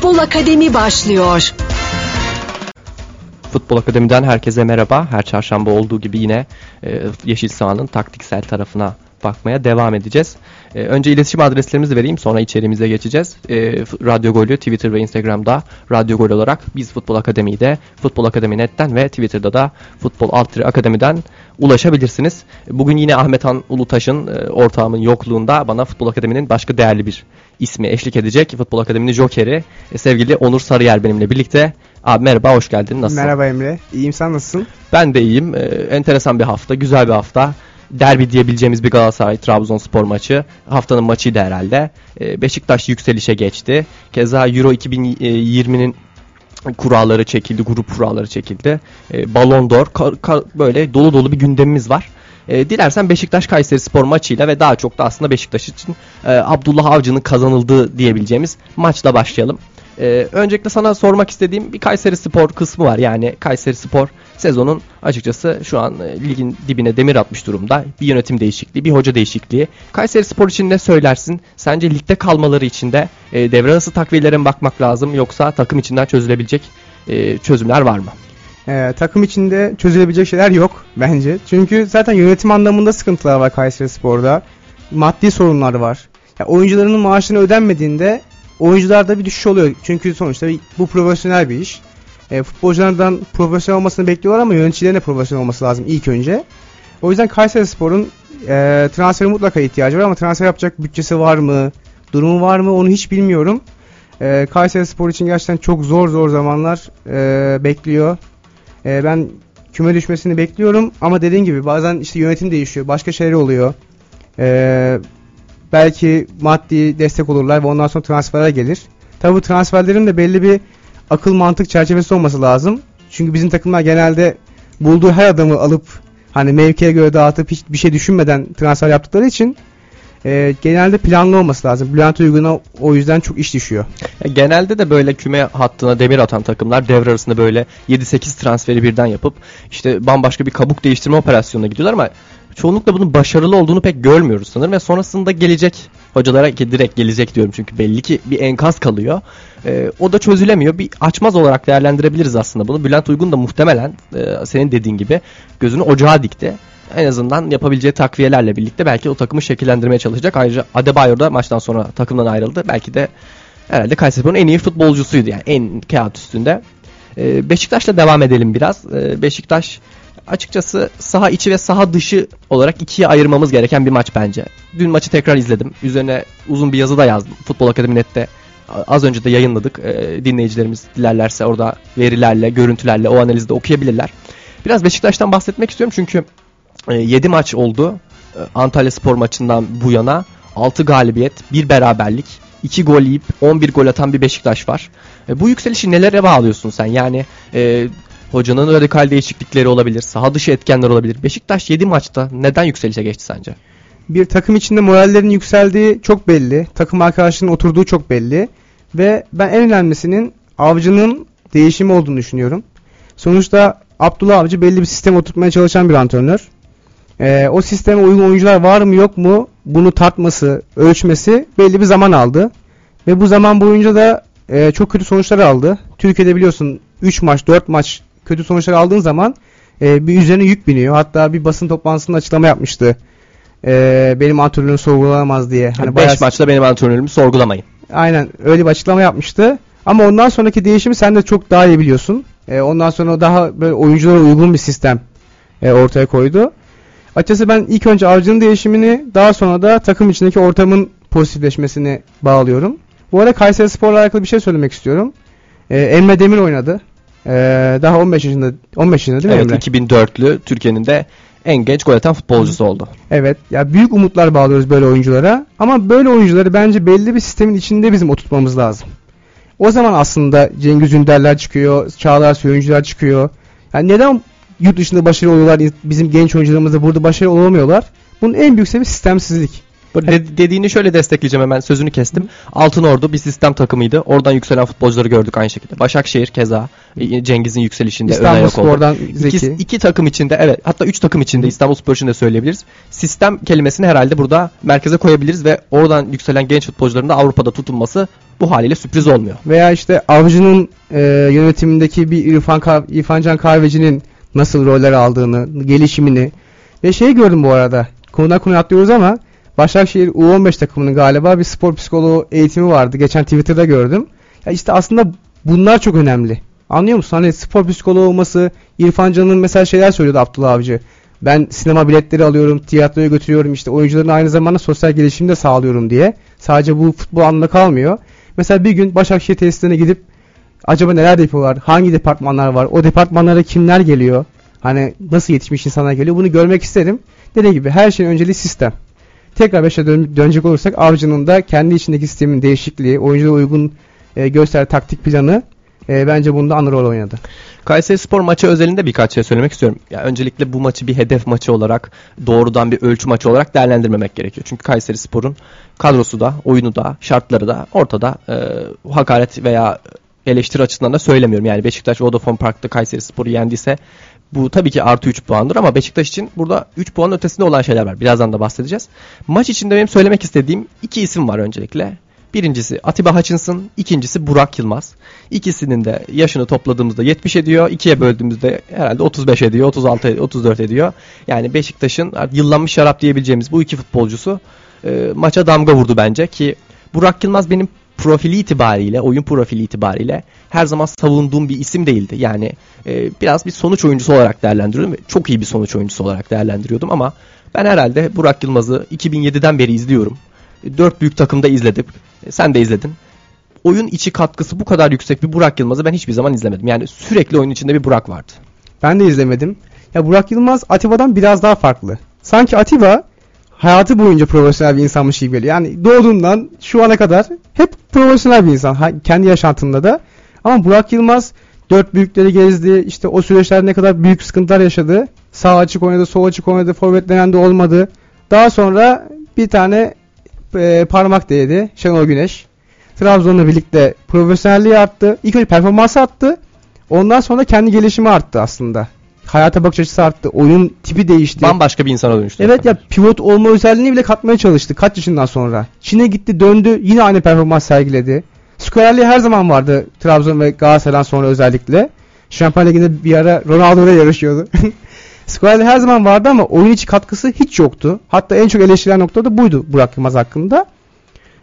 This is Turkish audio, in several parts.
Futbol Akademi başlıyor. Futbol Akademi'den herkese merhaba. Her çarşamba olduğu gibi yine e, Yeşil Sahan'ın taktiksel tarafına bakmaya devam edeceğiz. E, önce iletişim adreslerimizi vereyim sonra içeriğimize geçeceğiz. E, Radyo Golü Twitter ve Instagram'da Radyo Gol olarak biz Futbol Akademi'de Futbol Akademi Net'ten ve Twitter'da da Futbol Altri Akademi'den ulaşabilirsiniz. Bugün yine Ahmet Han Ulutaş'ın e, ortağımın yokluğunda bana Futbol Akademi'nin başka değerli bir ismi eşlik edecek. Futbol Akademi'nin Joker'i e, sevgili Onur Sarıyer benimle birlikte. Abi merhaba hoş geldin. Nasılsın? Merhaba Emre. İyiyim sen nasılsın? Ben de iyiyim. Ee, enteresan bir hafta, güzel bir hafta. Derbi diyebileceğimiz bir Galatasaray-Trabzonspor maçı. Haftanın maçıydı herhalde. Ee, Beşiktaş yükselişe geçti. Keza Euro 2020'nin kuralları çekildi, grup kuralları çekildi. Ee, Ballon d'Or, böyle dolu dolu bir gündemimiz var. E, dilersen Beşiktaş Kayseri Spor maçıyla ve daha çok da aslında Beşiktaş için e, Abdullah Avcı'nın kazanıldığı diyebileceğimiz maçla başlayalım. E, öncelikle sana sormak istediğim bir Kayseri Spor kısmı var. Yani Kayseri Spor sezonun açıkçası şu an e, ligin dibine demir atmış durumda. Bir yönetim değişikliği, bir hoca değişikliği. Kayseri Spor için ne söylersin? Sence ligde kalmaları için de e, devre arası takviyelere mi bakmak lazım yoksa takım içinden çözülebilecek e, çözümler var mı? Ee, takım içinde çözülebilecek şeyler yok bence. Çünkü zaten yönetim anlamında sıkıntılar var Kayseri Spor'da. Maddi sorunlar var. Ya oyuncularının maaşını ödenmediğinde oyuncularda bir düşüş oluyor. Çünkü sonuçta bu profesyonel bir iş. E, futbolculardan profesyonel olmasını bekliyorlar ama yöneticilerin de profesyonel olması lazım ilk önce. O yüzden Kayseri Spor'un e, transferi mutlaka ihtiyacı var ama transfer yapacak bütçesi var mı, durumu var mı onu hiç bilmiyorum. E, Kayseri Spor için gerçekten çok zor zor zamanlar e, bekliyor. E, ben küme düşmesini bekliyorum ama dediğim gibi bazen işte yönetim değişiyor, başka şeyler oluyor. E, belki maddi destek olurlar ve ondan sonra transferler gelir. Tabi bu transferlerin de belli bir akıl mantık çerçevesi olması lazım. Çünkü bizim takımlar genelde bulduğu her adamı alıp hani mevkiye göre dağıtıp hiç bir şey düşünmeden transfer yaptıkları için e, genelde planlı olması lazım. Bülent Uygun'a o yüzden çok iş düşüyor. Ya Genelde de böyle küme hattına demir atan takımlar devre arasında böyle 7-8 transferi birden yapıp işte bambaşka bir kabuk değiştirme operasyonuna gidiyorlar ama çoğunlukla bunun başarılı olduğunu pek görmüyoruz sanırım ve sonrasında gelecek hocalara ki direkt gelecek diyorum çünkü belli ki bir enkaz kalıyor. Ee, o da çözülemiyor. Bir açmaz olarak değerlendirebiliriz aslında bunu. Bülent Uygun da muhtemelen e, senin dediğin gibi gözünü ocağa dikti. En azından yapabileceği takviyelerle birlikte belki o takımı şekillendirmeye çalışacak. Ayrıca Adebayor da maçtan sonra takımdan ayrıldı. Belki de herhalde Kayseri'nin en iyi futbolcusuydu yani en kağıt üstünde. Ee, Beşiktaş'la devam edelim biraz. Ee, Beşiktaş açıkçası saha içi ve saha dışı olarak ikiye ayırmamız gereken bir maç bence. Dün maçı tekrar izledim. Üzerine uzun bir yazı da yazdım. Futbol Akademi Net'te az önce de yayınladık. Ee, dinleyicilerimiz dilerlerse orada verilerle, görüntülerle o analizi de okuyabilirler. Biraz Beşiktaş'tan bahsetmek istiyorum çünkü 7 maç oldu. Ee, Antalya Spor maçından bu yana 6 galibiyet, 1 beraberlik, 2 gol yiyip 11 gol atan bir Beşiktaş var. E, bu yükselişi nelere bağlıyorsun sen? Yani e, hocanın radikal değişiklikleri olabilir, saha dışı etkenler olabilir. Beşiktaş 7 maçta neden yükselişe geçti sence? Bir takım içinde morallerin yükseldiği çok belli. Takım arkadaşlarının oturduğu çok belli. Ve ben en önemlisinin avcının değişimi olduğunu düşünüyorum. Sonuçta Abdullah Avcı belli bir sistem oturtmaya çalışan bir antrenör. Ee, o sisteme uygun oyuncular var mı yok mu bunu tartması, ölçmesi belli bir zaman aldı. Ve bu zaman boyunca da e, çok kötü sonuçlar aldı. Türkiye'de biliyorsun 3 maç 4 maç kötü sonuçlar aldığın zaman e, bir üzerine yük biniyor. Hatta bir basın toplantısında açıklama yapmıştı. E, benim antrenörüm sorgulanamaz diye. Hani 5 bayağı- maçta benim antrenörümü sorgulamayın. Aynen öyle bir açıklama yapmıştı. Ama ondan sonraki değişimi sen de çok daha iyi biliyorsun. E, ondan sonra daha böyle oyunculara uygun bir sistem e, ortaya koydu. Açıkçası ben ilk önce avcının değişimini daha sonra da takım içindeki ortamın pozitifleşmesini bağlıyorum. Bu arada Kayseri Spor'la alakalı bir şey söylemek istiyorum. E, Emre Demir oynadı. E, daha 15 yaşında 15 yaşında değil mi Evet Emre? 2004'lü Türkiye'nin de en genç gol atan futbolcusu oldu. Evet. Ya büyük umutlar bağlıyoruz böyle oyunculara. Ama böyle oyuncuları bence belli bir sistemin içinde bizim oturtmamız lazım. O zaman aslında Cengiz Ünderler çıkıyor, Çağlar Söyüncüler çıkıyor. Yani neden yurt dışında başarılı oluyorlar, bizim genç oyuncularımız da burada başarılı olamıyorlar? Bunun en büyük sebebi sistemsizlik. Dediğini şöyle destekleyeceğim hemen sözünü kestim. Altın Ordu bir sistem takımıydı. Oradan yükselen futbolcuları gördük aynı şekilde. Başakşehir keza e, Cengiz'in yükselişinde İstanbul. Spor'dan İki, Zeki. iki takım içinde evet hatta üç takım içinde İstanbul Spor için de söyleyebiliriz. Sistem kelimesini herhalde burada merkeze koyabiliriz ve oradan yükselen genç futbolcuların da Avrupa'da tutulması bu haliyle sürpriz olmuyor. Veya işte Avcı'nın e, yönetimindeki bir İrfan, Kah- İrfan Can Kahveci'nin nasıl roller aldığını, gelişimini ve şey gördüm bu arada. Konudan konuya atlıyoruz ama Başakşehir U15 takımının galiba bir spor psikoloğu eğitimi vardı. Geçen Twitter'da gördüm. Ya işte aslında bunlar çok önemli. Anlıyor musun? Hani spor psikoloğu olması, İrfan Can'ın mesela şeyler söylüyordu Abdullah Avcı. Ben sinema biletleri alıyorum, tiyatroya götürüyorum, işte oyuncuların aynı zamanda sosyal gelişimi de sağlıyorum diye. Sadece bu futbol anlamda kalmıyor. Mesela bir gün Başakşehir tesislerine gidip acaba neler yapıyorlar, hangi departmanlar var, o departmanlara kimler geliyor, hani nasıl yetişmiş insanlar geliyor bunu görmek isterim. Dediğim gibi her şeyin önceliği sistem. Tekrar başa dön- dönecek olursak Avcı'nın da kendi içindeki sistemin değişikliği, oyunculara uygun e, göster taktik planı e, bence bunda ana rol oynadı. Kayseri Spor maçı özelinde birkaç şey söylemek istiyorum. Ya öncelikle bu maçı bir hedef maçı olarak, doğrudan bir ölçü maçı olarak değerlendirmemek gerekiyor. Çünkü Kayseri Spor'un kadrosu da, oyunu da, şartları da ortada. Ee, hakaret veya eleştiri açısından da söylemiyorum. Yani Beşiktaş Vodafone Park'ta Kayseri Spor'u yendiyse bu tabii ki artı 3 puandır ama Beşiktaş için burada 3 puanın ötesinde olan şeyler var. Birazdan da bahsedeceğiz. Maç içinde benim söylemek istediğim iki isim var öncelikle. Birincisi Atiba Hutchinson, ikincisi Burak Yılmaz. İkisinin de yaşını topladığımızda 70 ediyor, ikiye böldüğümüzde herhalde 35 ediyor, 36 ediyor, 34 ediyor. Yani Beşiktaş'ın yıllanmış şarap diyebileceğimiz bu iki futbolcusu e, maça damga vurdu bence ki Burak Yılmaz benim profili itibariyle, oyun profili itibariyle her zaman savunduğum bir isim değildi. Yani e, biraz bir sonuç oyuncusu olarak değerlendiriyordum. Çok iyi bir sonuç oyuncusu olarak değerlendiriyordum ama ben herhalde Burak Yılmaz'ı 2007'den beri izliyorum. E, Dört büyük takımda izledim. E, Sen de izledin. Oyun içi katkısı bu kadar yüksek bir Burak Yılmaz'ı ben hiçbir zaman izlemedim. Yani sürekli oyun içinde bir Burak vardı. Ben de izlemedim. Ya Burak Yılmaz Atiba'dan biraz daha farklı. Sanki Atiba hayatı boyunca profesyonel bir insanmış gibi geliyor. Yani doğduğundan şu ana kadar hep profesyonel bir insan. Kendi yaşantında da. Ama Burak Yılmaz dört büyükleri gezdi. İşte o süreçler ne kadar büyük sıkıntılar yaşadı. Sağ açık oynadı, sol açık oynadı, forvetlenen de olmadı. Daha sonra bir tane e, parmak değdi. Şenol Güneş. Trabzon'la birlikte profesyonelliği arttı. İlk önce performansı arttı. Ondan sonra kendi gelişimi arttı aslında. Hayata bakış açısı arttı. Oyun tipi değişti. Bambaşka bir insana dönüştü. Evet ya pivot olma özelliğini bile katmaya çalıştı kaç yaşından sonra. Çin'e gitti döndü yine aynı performans sergiledi. Skorerliği her zaman vardı Trabzon ve Galatasaray'dan sonra özellikle. Şampiyon Ligi'nde bir ara Ronaldo ile yarışıyordu. Skorerliği her zaman vardı ama oyun içi katkısı hiç yoktu. Hatta en çok eleştirilen nokta da buydu Burak Yılmaz hakkında.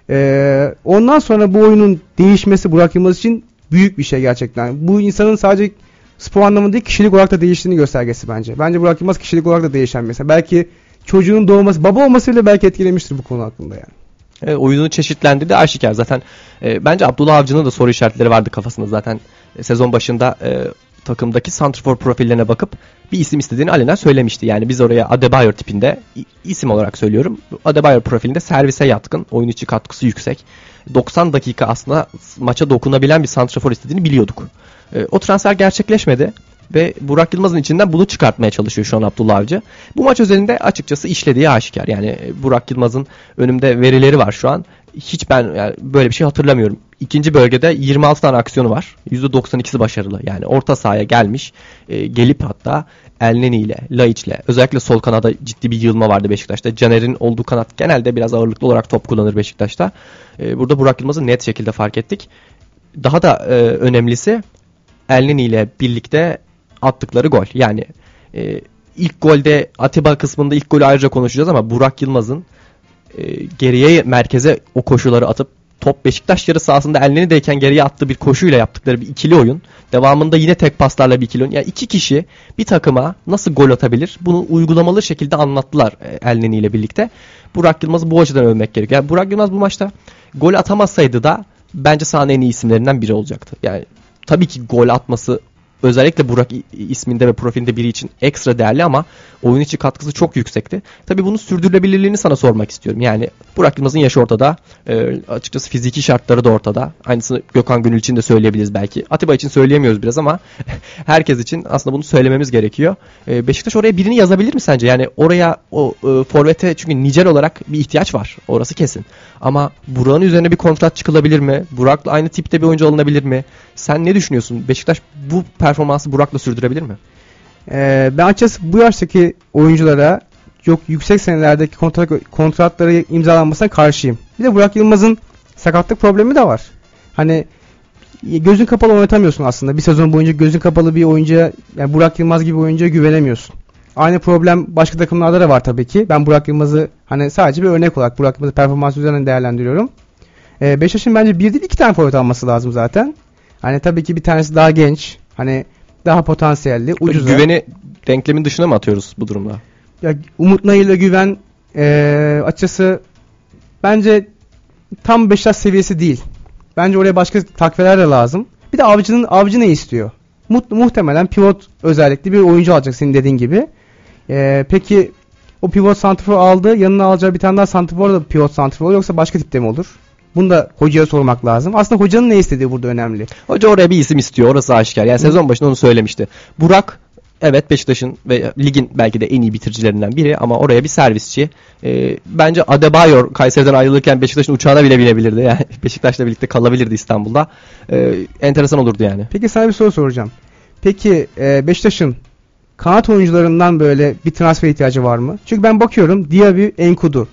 Ee, ondan sonra bu oyunun değişmesi Burak Yılmaz için büyük bir şey gerçekten. Bu insanın sadece spor anlamında değil kişilik olarak da değiştiğini göstergesi bence. Bence Burak Yılmaz kişilik olarak da değişen mesela. Belki çocuğun doğması, baba olması bile belki etkilemiştir bu konu hakkında yani. E, oyunun çeşitlendiği de aşikar. Zaten e, bence Abdullah Avcı'nın da soru işaretleri vardı kafasında. Zaten e, sezon başında e, takımdaki santrfor profillerine bakıp bir isim istediğini alenen söylemişti. Yani biz oraya Adebayor tipinde isim olarak söylüyorum. Adebayor profilinde servise yatkın, oyun içi katkısı yüksek. 90 dakika aslında maça dokunabilen bir santrafor istediğini biliyorduk. E, o transfer gerçekleşmedi ve Burak Yılmaz'ın içinden bunu çıkartmaya çalışıyor şu an Abdullah Avcı. Bu maç özelinde açıkçası işlediği aşikar. Yani e, Burak Yılmaz'ın önümde verileri var şu an. Hiç ben yani böyle bir şey hatırlamıyorum. İkinci bölgede 26 tane aksiyonu var. %92'si başarılı. Yani orta sahaya gelmiş. e, gelip hatta Elneni ile, Laiç ile özellikle sol kanada ciddi bir yığılma vardı Beşiktaş'ta. Caner'in olduğu kanat genelde biraz ağırlıklı olarak top kullanır Beşiktaş'ta. E, burada Burak Yılmaz'ı net şekilde fark ettik. Daha da e, önemlisi Elneni ile birlikte attıkları gol. Yani e, ilk golde Atiba kısmında ilk golü ayrıca konuşacağız ama Burak Yılmaz'ın e, geriye merkeze o koşuları atıp top Beşiktaş yarı sahasında Elneni'deyken geriye attığı bir koşuyla yaptıkları bir ikili oyun. Devamında yine tek paslarla bir ikili oyun. Yani iki kişi bir takıma nasıl gol atabilir? Bunu uygulamalı şekilde anlattılar e, Elneni ile birlikte. Burak Yılmaz'ı bu açıdan övmek gerekiyor. Yani Burak Yılmaz bu maçta gol atamasaydı da bence sahanın en iyi isimlerinden biri olacaktı. Yani tabii ki gol atması özellikle Burak isminde ve profilinde biri için ekstra değerli ama oyun içi katkısı çok yüksekti. Tabii bunun sürdürülebilirliğini sana sormak istiyorum. Yani Burak Yılmaz'ın yaşı ortada. E, açıkçası fiziki şartları da ortada. Aynısını Gökhan Gönül için de söyleyebiliriz belki. Atiba için söyleyemiyoruz biraz ama herkes için aslında bunu söylememiz gerekiyor. E, Beşiktaş oraya birini yazabilir mi sence? Yani oraya o e, forvete çünkü nicel olarak bir ihtiyaç var. Orası kesin. Ama Burak'ın üzerine bir kontrat çıkılabilir mi? Burak'la aynı tipte bir oyuncu alınabilir mi? Sen ne düşünüyorsun? Beşiktaş bu performansı Burak'la sürdürebilir mi? Ee, ben açıkçası bu yaştaki oyunculara çok yüksek senelerdeki kontrat, kontratları imzalanmasına karşıyım. Bir de Burak Yılmaz'ın sakatlık problemi de var. Hani gözün kapalı oynatamıyorsun aslında. Bir sezon boyunca gözün kapalı bir oyuncuya, yani Burak Yılmaz gibi oyuncuya güvenemiyorsun. Aynı problem başka takımlarda da var tabii ki. Ben Burak Yılmaz'ı hani sadece bir örnek olarak Burak Yılmaz'ı performans üzerinden değerlendiriyorum. Ee, Beşiktaş'ın bence bir değil iki tane forvet alması lazım zaten. Hani tabii ki bir tanesi daha genç. Hani daha potansiyelli, ucuz. Güveni denklemin dışına mı atıyoruz bu durumda? Ya Umut Nayır'la güven ee, açıkçası bence tam Beşiktaş seviyesi değil. Bence oraya başka takviyeler de lazım. Bir de avcının avcı ne istiyor? Mut, muhtemelen pivot özellikli bir oyuncu alacak senin dediğin gibi. Ee, peki o pivot santrfor aldı. Yanına alacağı bir tane daha santrfor da pivot santrfor yoksa başka tipte mi olur? Bunu da hocaya sormak lazım. Aslında hocanın ne istediği burada önemli. Hoca oraya bir isim istiyor. Orası aşikar. Yani sezon başında onu söylemişti. Burak evet Beşiktaş'ın ve ligin belki de en iyi bitiricilerinden biri ama oraya bir servisçi. E, bence Adebayor Kayseri'den ayrılırken Beşiktaş'ın uçağına bile binebilirdi. Yani Beşiktaş'la birlikte kalabilirdi İstanbul'da. E, enteresan olurdu yani. Peki sana bir soru soracağım. Peki e, Beşiktaş'ın kanat oyuncularından böyle bir transfer ihtiyacı var mı? Çünkü ben bakıyorum Diaby, Enkudu.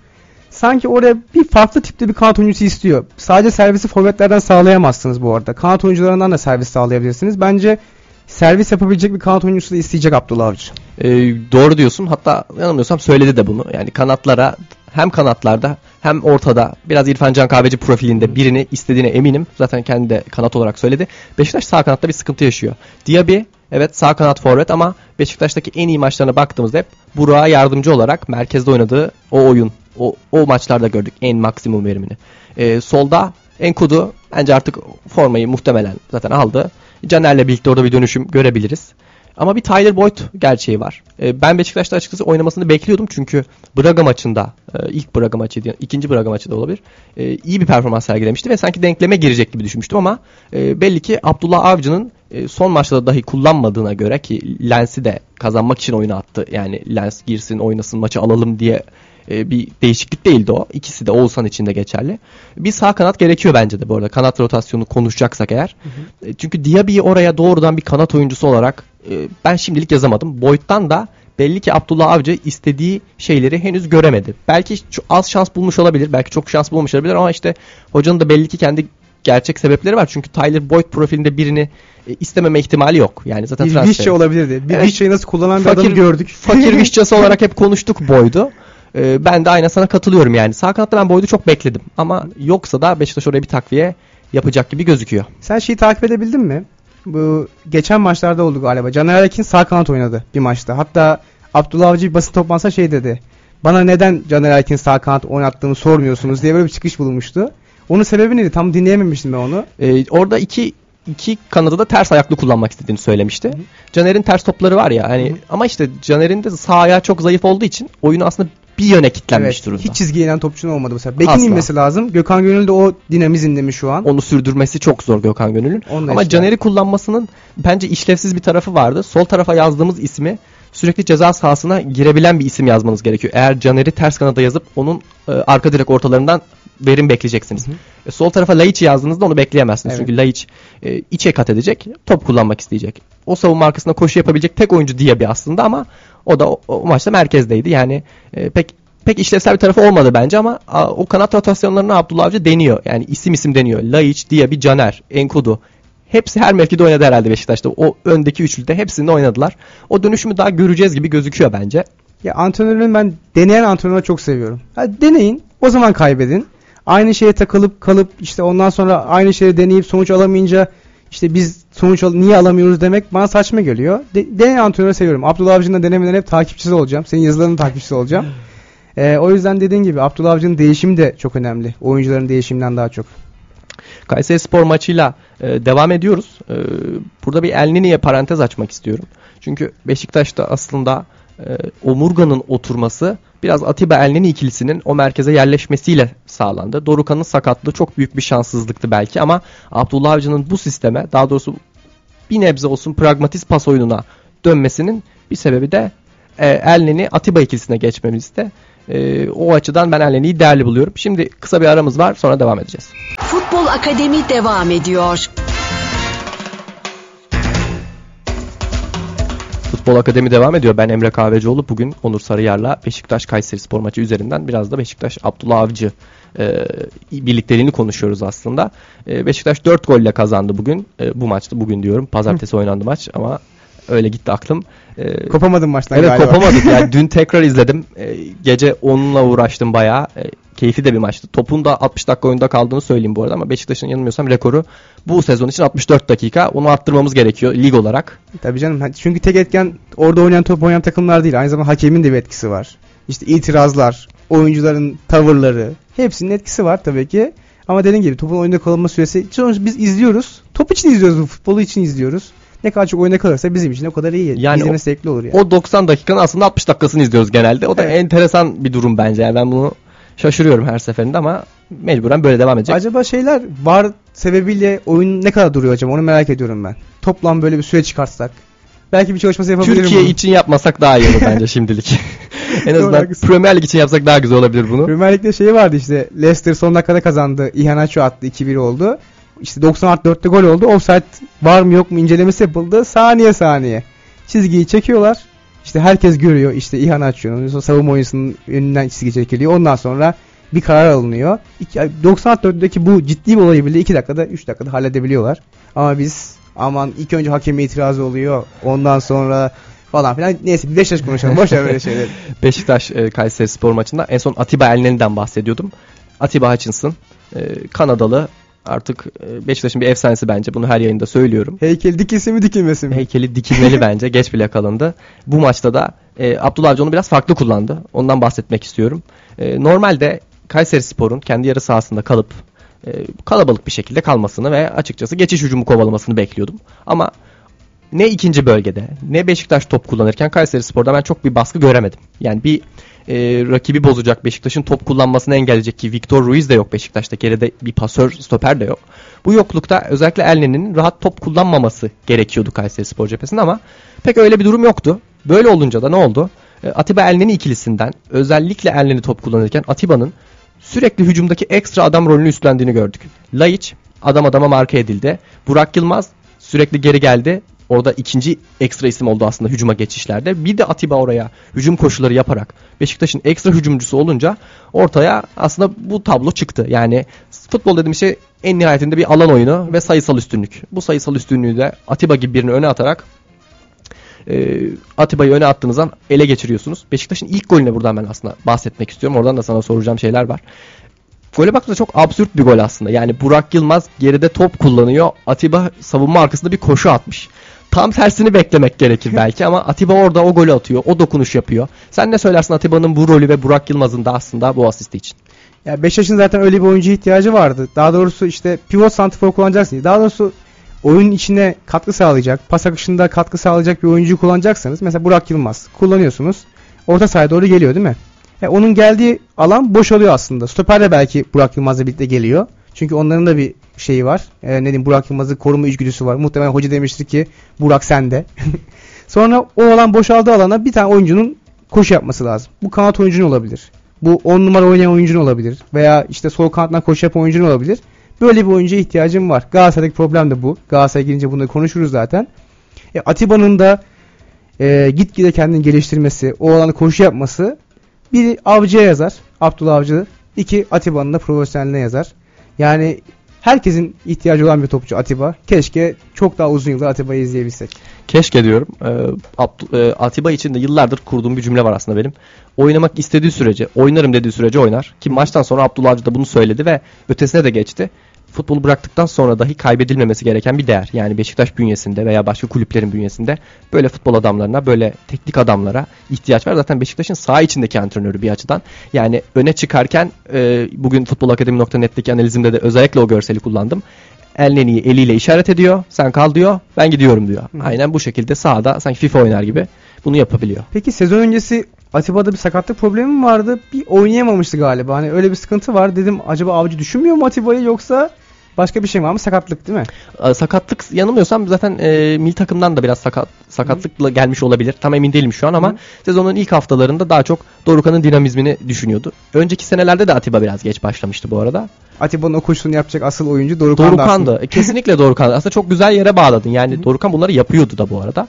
Sanki oraya bir farklı tipte bir kanat oyuncusu istiyor. Sadece servisi forvetlerden sağlayamazsınız bu arada. Kanat oyuncularından da servis sağlayabilirsiniz. Bence servis yapabilecek bir kanat oyuncusu da isteyecek Abdullah Avcı. Ee, doğru diyorsun. Hatta yanılmıyorsam söyledi de bunu. Yani kanatlara hem kanatlarda hem ortada biraz İrfan Can Kahveci profilinde birini istediğine eminim. Zaten kendi de kanat olarak söyledi. Beşiktaş sağ kanatta bir sıkıntı yaşıyor. Diaby evet sağ kanat forvet ama Beşiktaş'taki en iyi maçlarına baktığımızda hep Burak'a yardımcı olarak merkezde oynadığı o oyun. O, o maçlarda gördük en maksimum verimini. Ee, solda Enkudu bence artık formayı muhtemelen zaten aldı. Caner'le birlikte orada bir dönüşüm görebiliriz. Ama bir Tyler Boyd gerçeği var. E, ben Beşiktaş'ta açıkçası oynamasını bekliyordum çünkü Braga maçında e, ilk Braga maçıydı, ikinci Braga maçı da olabilir. E, iyi bir performans sergilemişti ve sanki denkleme girecek gibi düşünmüştüm ama e, belli ki Abdullah Avcı'nın e, son maçta dahi kullanmadığına göre ki Lens'i de kazanmak için oyuna attı. Yani Lens girsin oynasın maçı alalım diye e, bir değişiklik değildi o. İkisi de Oğuzhan için de geçerli. Bir sağ kanat gerekiyor bence de bu arada. Kanat rotasyonu konuşacaksak eğer. Hı hı. E, çünkü Diaby'i oraya doğrudan bir kanat oyuncusu olarak e, ben şimdilik yazamadım. Boyd'dan da belli ki Abdullah Avcı istediği şeyleri henüz göremedi. Belki az şans bulmuş olabilir. Belki çok şans bulmuş olabilir ama işte hocanın da belli ki kendi gerçek sebepleri var. Çünkü Tyler Boyd profilinde birini e, istememe ihtimali yok. Yani zaten bir transfer. Vişçe olabilirdi. Bir evet. Nasıl kullanan bir fakir, adamı gördük. Fakir Vişçesi olarak hep konuştuk Boyd'u. Ee, ben de aynı sana katılıyorum yani. Sağ kanatta ben Boyd'u çok bekledim. Ama yoksa da Beşiktaş oraya bir takviye yapacak gibi gözüküyor. Sen şeyi takip edebildin mi? Bu geçen maçlarda oldu galiba. Caner Erkin sağ kanat oynadı bir maçta. Hatta Abdullah Avcı bir basın toplantısında şey dedi. Bana neden Caner Erkin sağ kanat oynattığını sormuyorsunuz diye böyle bir çıkış bulunmuştu. Onun sebebi neydi? Tam dinleyememiştim ben onu. Ee, orada iki iki kanadı da ters ayaklı kullanmak istediğini söylemişti. Caner'in ters topları var ya hani hı hı. ama işte Caner'in de sağ ayağı çok zayıf olduğu için oyunu aslında bir yöne kitlenmiş evet, durumda. Hiç çizgiye inen topçunun olmadı bu sefer. Bekin Asla. inmesi lazım. Gökhan Gönül de o dinamizmde mi şu an? Onu sürdürmesi çok zor Gökhan Gönül'ün. Ama işte. Caner'i kullanmasının bence işlevsiz bir tarafı vardı. Sol tarafa yazdığımız ismi sürekli ceza sahasına girebilen bir isim yazmanız gerekiyor. Eğer Caner'i ters kanada yazıp onun e, arka direk ortalarından verim bekleyeceksiniz. Hı hı. E, sol tarafa Laiç'i yazdığınızda onu bekleyemezsiniz. Evet. Çünkü Laiç e, içe kat edecek, top kullanmak isteyecek. O savunma arkasında koşu yapabilecek tek oyuncu diye bir aslında ama o da o, o maçta merkezdeydi. Yani e, pek pek işlevsel bir tarafı olmadı bence ama a, o kanat rotasyonlarını Abdullah Avcı deniyor. Yani isim isim deniyor. Laiç, bir Caner, Enkudu. Hepsi her mevkide oynadı herhalde Beşiktaş'ta. O öndeki üçlüde hepsinde oynadılar. O dönüşümü daha göreceğiz gibi gözüküyor bence. Ya antrenörün ben deneyen antrenörü çok seviyorum. Hadi deneyin. O zaman kaybedin. Aynı şeye takılıp kalıp işte ondan sonra aynı şeyi deneyip sonuç alamayınca işte biz sonuç al niye alamıyoruz demek bana saçma geliyor. De deneyen antrenörü seviyorum. Abdullah Avcı'nın denemelerin hep takipçisi olacağım. Senin yazılarının takipçisi olacağım. E, o yüzden dediğin gibi Abdullah Avcı'nın değişimi de çok önemli. Oyuncuların değişiminden daha çok. Kayseri Spor maçıyla e, devam ediyoruz. E, burada bir El Nini'ye parantez açmak istiyorum. Çünkü Beşiktaş'ta aslında e, omurganın oturması biraz Atiba El Nini ikilisinin o merkeze yerleşmesiyle sağlandı. Dorukan'ın sakatlığı çok büyük bir şanssızlıktı belki ama Abdullah Avcı'nın bu sisteme daha doğrusu bir nebze olsun pragmatist pas oyununa dönmesinin bir sebebi de e, Elneni Atiba ikilisine geçmemizde. E, o açıdan ben Elneni'yi değerli buluyorum. Şimdi kısa bir aramız var sonra devam edeceğiz. Futbol Akademi devam ediyor. Futbol Akademi devam ediyor. Ben Emre Kahvecioğlu. Bugün Onur Sarıyar'la Beşiktaş Kayseri Spor maçı üzerinden biraz da Beşiktaş Abdullah Avcı e, birlikteliğini konuşuyoruz aslında. E, Beşiktaş 4 golle kazandı bugün. E, bu maçta bugün diyorum. Pazartesi oynandı maç ama öyle gitti aklım. E, Kopamadım maçtan evet, galiba. kopamadık. yani dün tekrar izledim. E, gece onunla uğraştım bayağı. E, keyifli de bir maçtı. Topun da 60 dakika oyunda kaldığını söyleyeyim bu arada ama Beşiktaş'ın yanılmıyorsam rekoru bu sezon için 64 dakika. Onu arttırmamız gerekiyor lig olarak. Tabii canım. Çünkü tek etken orada oynayan top oynayan takımlar değil. Aynı zamanda hakemin de bir etkisi var. İşte itirazlar, oyuncuların tavırları hepsinin etkisi var tabii ki. Ama dediğim gibi topun oyunda kalma süresi sonuçta biz izliyoruz. Top için izliyoruz bu futbolu için izliyoruz. Ne kadar çok oyunda kalırsa bizim için o kadar iyi. Yani İzleme zevkli olur yani. O 90 dakikanın aslında 60 dakikasını izliyoruz genelde. O da Evet. enteresan bir durum bence. Yani ben bunu şaşırıyorum her seferinde ama mecburen böyle devam edecek. Acaba şeyler var sebebiyle oyun ne kadar duruyor acaba onu merak ediyorum ben. Toplam böyle bir süre çıkartsak. Belki bir çalışması yapabilirim. Türkiye bunu. için yapmasak daha iyi olur bence şimdilik. en azından. Premier Lig için yapsak daha güzel olabilir bunu. Premier Lig'de şey vardı işte Leicester son dakikada kazandı. Iheanacho attı 2-1 oldu. İşte 90 artı 4'te gol oldu. Offside var mı yok mu incelemesi yapıldı. Saniye saniye. Çizgiyi çekiyorlar. İşte herkes görüyor. İşte Iheanacho'nun sonra savunma oyuncusunun önünden çizgi çekiliyor. Ondan sonra bir karar alınıyor. İki- 90 artı 4'teki bu ciddi bir olayı bile 2 dakikada 3 dakikada halledebiliyorlar. Ama biz aman ilk önce hakeme itirazı oluyor. Ondan sonra falan filan. Neyse Beşiktaş konuşalım. Boş ver böyle şeyleri. Beşiktaş e, Kayseri Spor maçında en son Atiba Elneni'den bahsediyordum. Atiba Hutchinson e, Kanadalı artık e, Beşiktaş'ın bir efsanesi bence. Bunu her yayında söylüyorum. Heykel dikilse mi dikilmesin mi? Heykeli dikilmeli bence. Geç bile kalındı. Bu maçta da e, Abdullah Avcı onu biraz farklı kullandı. Ondan bahsetmek istiyorum. E, normalde Kayseri Spor'un kendi yarı sahasında kalıp e, kalabalık bir şekilde kalmasını ve açıkçası geçiş hücumu kovalamasını bekliyordum. Ama ne ikinci bölgede ne Beşiktaş top kullanırken Kayseri Spor'da ben çok bir baskı göremedim. Yani bir e, rakibi bozacak Beşiktaş'ın top kullanmasını engelleyecek ki Victor Ruiz de yok Beşiktaş'ta. Geride bir pasör stoper de yok. Bu yoklukta özellikle Elneni'nin rahat top kullanmaması gerekiyordu Kayseri Spor cephesinde ama pek öyle bir durum yoktu. Böyle olunca da ne oldu? E, Atiba Elneni ikilisinden özellikle Elneni top kullanırken Atiba'nın sürekli hücumdaki ekstra adam rolünü üstlendiğini gördük. Laiç adam adama marka edildi. Burak Yılmaz sürekli geri geldi. Orada ikinci ekstra isim oldu aslında hücuma geçişlerde. Bir de Atiba oraya hücum koşulları yaparak Beşiktaş'ın ekstra hücumcusu olunca ortaya aslında bu tablo çıktı. Yani futbol dediğim şey en nihayetinde bir alan oyunu ve sayısal üstünlük. Bu sayısal üstünlüğü de Atiba gibi birini öne atarak e, Atiba'yı öne attığınızdan ele geçiriyorsunuz. Beşiktaş'ın ilk golüne buradan ben aslında bahsetmek istiyorum. Oradan da sana soracağım şeyler var. Gole baktığında çok absürt bir gol aslında. Yani Burak Yılmaz geride top kullanıyor. Atiba savunma arkasında bir koşu atmış. Tam tersini beklemek gerekir belki ama Atiba orada o golü atıyor. O dokunuş yapıyor. Sen ne söylersin Atiba'nın bu rolü ve Burak Yılmaz'ın da aslında bu asisti için? Ya Beşiktaş'ın zaten öyle bir oyuncuya ihtiyacı vardı. Daha doğrusu işte pivot santifor kullanacaksınız. Daha doğrusu oyun içine katkı sağlayacak, pas akışında katkı sağlayacak bir oyuncuyu kullanacaksanız mesela Burak Yılmaz kullanıyorsunuz. Orta sahaya doğru geliyor değil mi? Ya onun geldiği alan boşalıyor aslında. Stoper de belki Burak Yılmaz'la birlikte geliyor. Çünkü onların da bir şeyi var. Ee, ne diyeyim Burak Yılmaz'ın koruma içgüdüsü var. Muhtemelen hoca demiştir ki Burak sende. Sonra o alan boşaldığı alana bir tane oyuncunun koşu yapması lazım. Bu kanat oyuncunun olabilir. Bu 10 numara oynayan oyuncunun olabilir. Veya işte sol kanattan koşu yapan oyuncunun olabilir. Böyle bir oyuncuya ihtiyacım var. Galatasaray'daki problem de bu. Galatasaray'a girince bunu konuşuruz zaten. E, Atiba'nın da e, gitgide kendini geliştirmesi, o alanda koşu yapması biri Avcı'ya yazar. Abdullah Avcı. İki Atiba'nın da profesyoneline yazar. Yani herkesin ihtiyacı olan bir topçu Atiba. Keşke çok daha uzun yıllar Atiba'yı izleyebilsek. Keşke diyorum. Ee, e, Atiba için de yıllardır kurduğum bir cümle var aslında benim. Oynamak istediği sürece, oynarım dediği sürece oynar. Ki maçtan sonra Abdullah Avcı da bunu söyledi ve ötesine de geçti. Futbolu bıraktıktan sonra dahi kaybedilmemesi gereken bir değer. Yani Beşiktaş bünyesinde veya başka kulüplerin bünyesinde böyle futbol adamlarına, böyle teknik adamlara ihtiyaç var. Zaten Beşiktaş'ın saha içindeki antrenörü bir açıdan. Yani öne çıkarken e, bugün futbolakademi.net'teki analizimde de özellikle o görseli kullandım. Elneni'yi eliyle işaret ediyor. Sen kal diyor. Ben gidiyorum diyor. Hı. Aynen bu şekilde sahada sanki FIFA oynar gibi bunu yapabiliyor. Peki sezon öncesi Atiba'da bir sakatlık problemi mi vardı? Bir oynayamamıştı galiba. Hani öyle bir sıkıntı var. Dedim acaba avcı düşünmüyor mu Atiba'yı yoksa başka bir şey var mı? Sakatlık değil mi? Ee, sakatlık yanılmıyorsam zaten e, milli takımdan da biraz sakat sakatlıkla gelmiş olabilir. Tam emin değilim şu an ama Hı. sezonun ilk haftalarında daha çok Dorukhan'ın dinamizmini düşünüyordu. Önceki senelerde de Atiba biraz geç başlamıştı bu arada. Atiba'nın o koşusunu yapacak asıl oyuncu. Dorukhan'dı. E, Kesinlikle Dorukhan. Aslında çok güzel yere bağladın. Yani Dorukhan bunları yapıyordu da bu arada.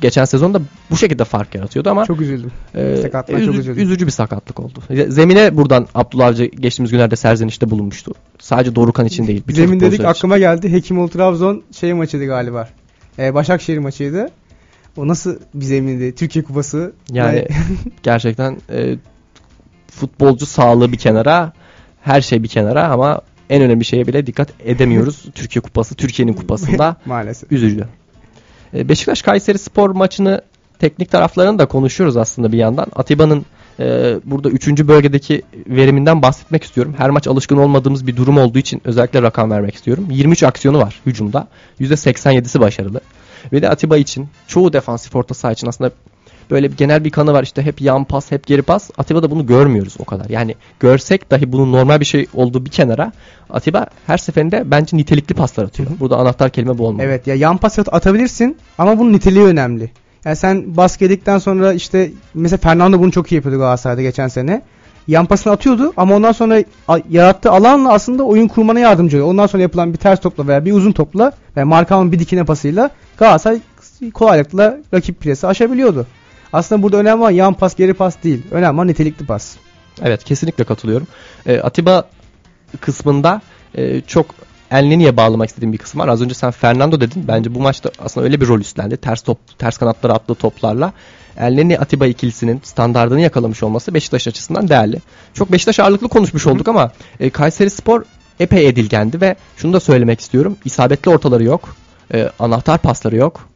Geçen sezonda bu şekilde fark yaratıyordu ama Çok üzüldüm. e, sakatlığa çok üzü- üzüldüm. üzücü bir sakatlık oldu. Zemine buradan Abdullah Avcı geçtiğimiz günlerde serzenişte bulunmuştu. Sadece Dorukhan için değil. Zemin dedik için. aklıma geldi. Hekimoğlu Trabzon şey maçıydı galiba. Ee, Başakşehir maçıydı. O nasıl bir zemindi? Türkiye Kupası. Yani gerçekten e, futbolcu sağlığı bir kenara, her şey bir kenara ama en önemli şeye bile dikkat edemiyoruz. Türkiye Kupası, Türkiye'nin kupasında maalesef. üzücü. E, Beşiktaş Kayseri Spor maçını teknik taraflarını da konuşuyoruz aslında bir yandan. Atiba'nın e, burada 3. bölgedeki veriminden bahsetmek istiyorum. Her maç alışkın olmadığımız bir durum olduğu için özellikle rakam vermek istiyorum. 23 aksiyonu var hücumda. %87'si başarılı. Ve de Atiba için çoğu defansif orta saha için aslında böyle bir genel bir kanı var işte hep yan pas hep geri pas. Atiba'da bunu görmüyoruz o kadar. Yani görsek dahi bunun normal bir şey olduğu bir kenara Atiba her seferinde bence nitelikli paslar atıyor. Burada anahtar kelime bu olmalı. Evet ya yan pas at- atabilirsin ama bunun niteliği önemli. Yani sen baskı yedikten sonra işte mesela Fernando bunu çok iyi yapıyordu Galatasaray'da geçen sene. Yan pasını atıyordu ama ondan sonra a- yarattığı alanla aslında oyun kurmana yardımcı oluyor. Ondan sonra yapılan bir ters topla veya bir uzun topla ve Markan'ın bir dikine pasıyla Galatasaray kolaylıkla rakip presi aşabiliyordu. Aslında burada önemli olan yan pas geri pas değil. Önemli olan nitelikli pas. Evet kesinlikle katılıyorum. Ee, Atiba kısmında e, çok Elneni'ye bağlamak istediğim bir kısım var. Az önce sen Fernando dedin. Bence bu maçta aslında öyle bir rol üstlendi. Ters top, ters kanatlara attığı toplarla. Elneni Atiba ikilisinin standardını yakalamış olması Beşiktaş açısından değerli. Çok Beşiktaş ağırlıklı konuşmuş olduk ama e, Kayseri Spor epey edilgendi ve şunu da söylemek istiyorum. İsabetli ortaları yok. E, anahtar pasları yok.